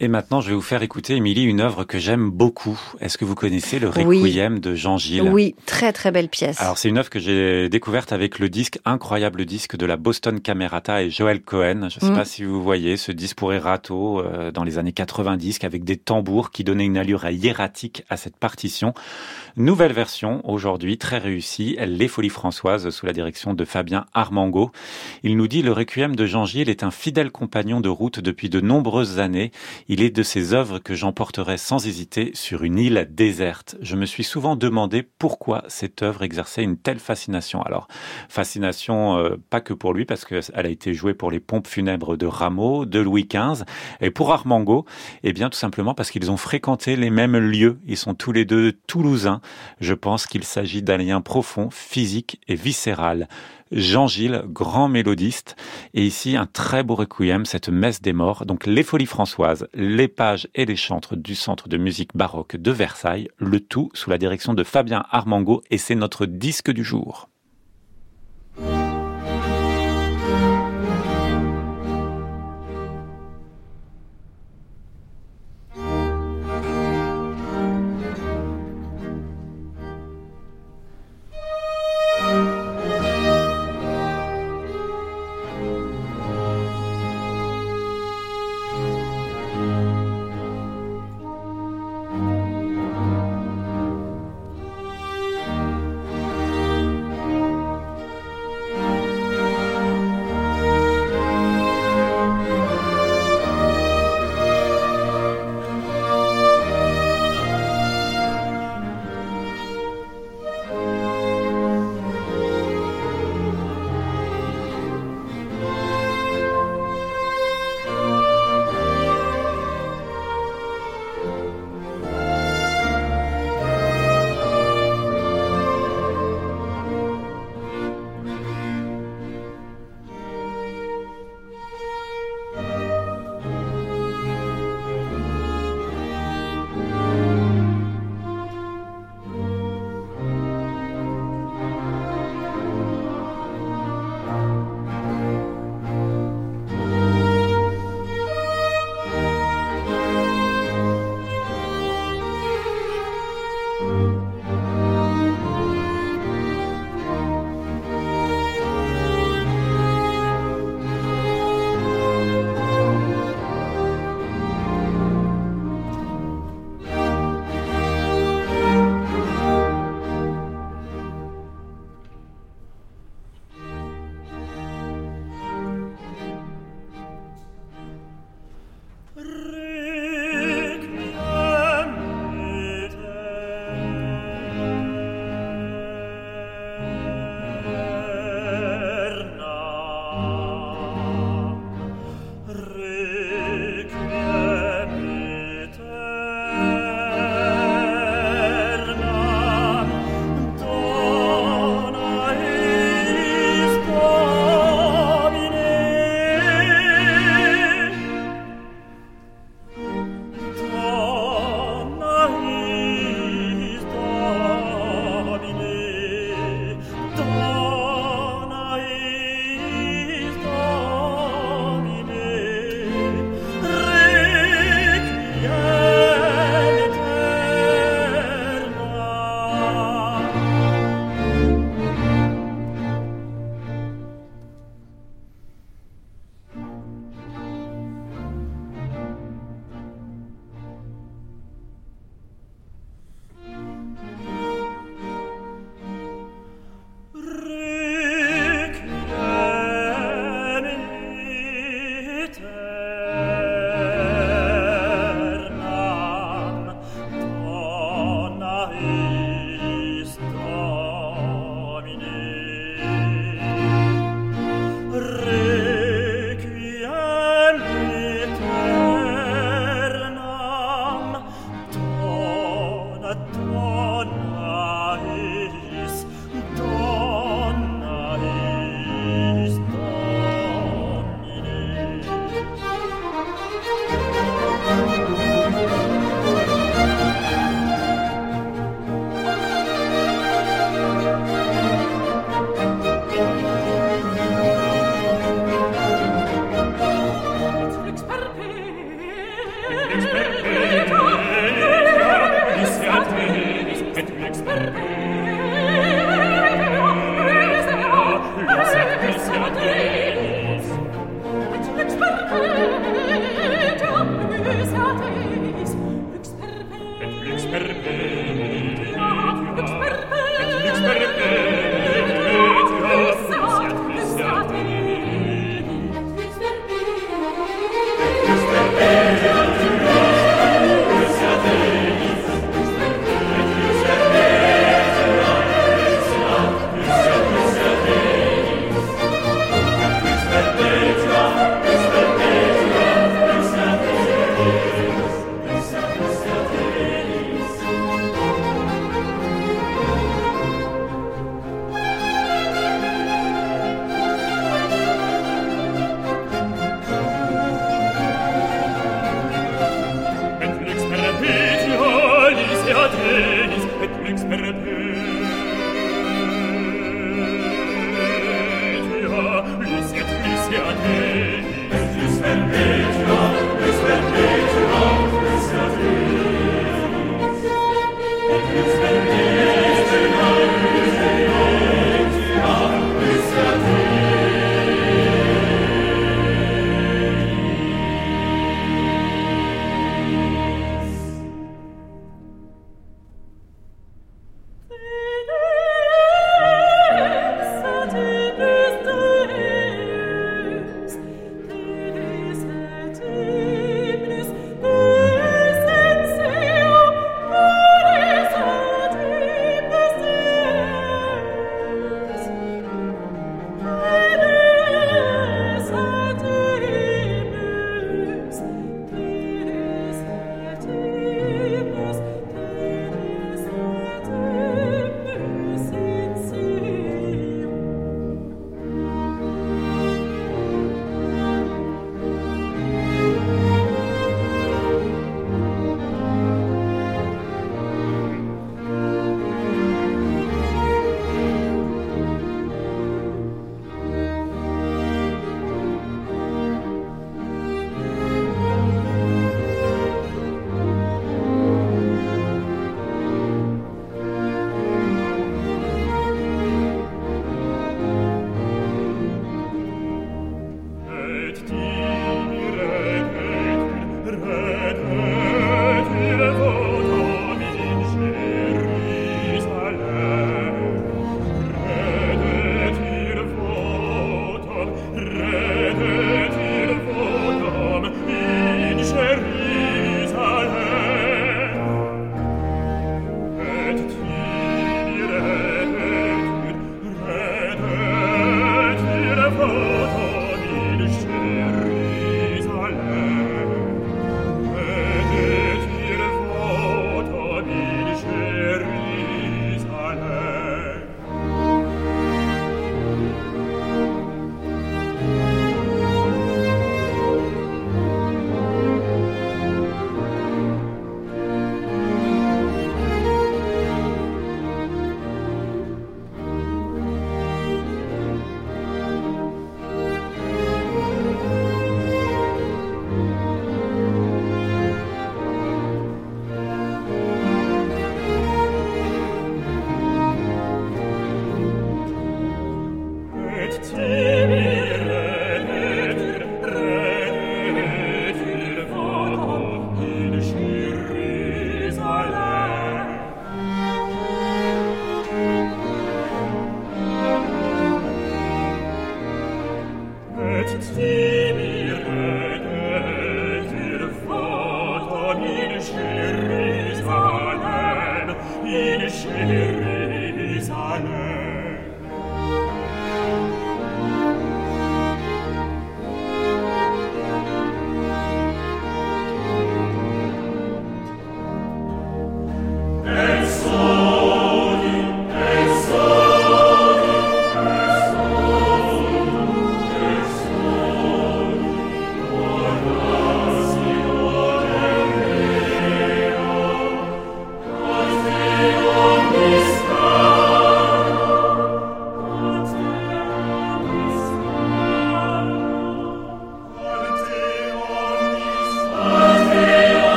Et maintenant, je vais vous faire écouter, Émilie, une œuvre que j'aime beaucoup. Est-ce que vous connaissez le Requiem de Jean Gilles? Oui, très très belle pièce. Alors, c'est une œuvre que j'ai découverte avec le disque, incroyable disque de la Boston Camerata et Joel Cohen. Je ne sais mm. pas si vous voyez ce disque pour Erato euh, dans les années 90 avec des tambours qui donnaient une allure hiératique à cette partition. Nouvelle version aujourd'hui, très réussie, Les Folies Françoises sous la direction de Fabien Armango. Il nous dit le Requiem de Jean Gilles est un fidèle compagnon de route depuis de nombreuses années. Il est de ces œuvres que j'emporterai sans hésiter sur une île déserte. Je me suis souvent demandé pourquoi cette œuvre exerçait une telle fascination. Alors, fascination euh, pas que pour lui, parce qu'elle a été jouée pour les pompes funèbres de Rameau, de Louis XV, et pour Armango, eh bien tout simplement parce qu'ils ont fréquenté les mêmes lieux. Ils sont tous les deux toulousains. Je pense qu'il s'agit d'un lien profond, physique et viscéral. Jean-Gilles, grand mélodiste. Et ici, un très beau requiem, cette messe des morts. Donc, les folies françoises, les pages et les chantres du Centre de musique baroque de Versailles. Le tout sous la direction de Fabien Armango. Et c'est notre disque du jour.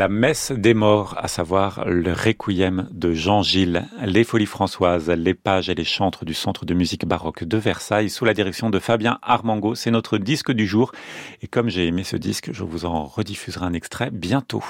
La messe des morts, à savoir le requiem de Jean Gilles, les folies françoises, les pages et les chantres du Centre de musique baroque de Versailles sous la direction de Fabien Armango. C'est notre disque du jour. Et comme j'ai aimé ce disque, je vous en rediffuserai un extrait bientôt.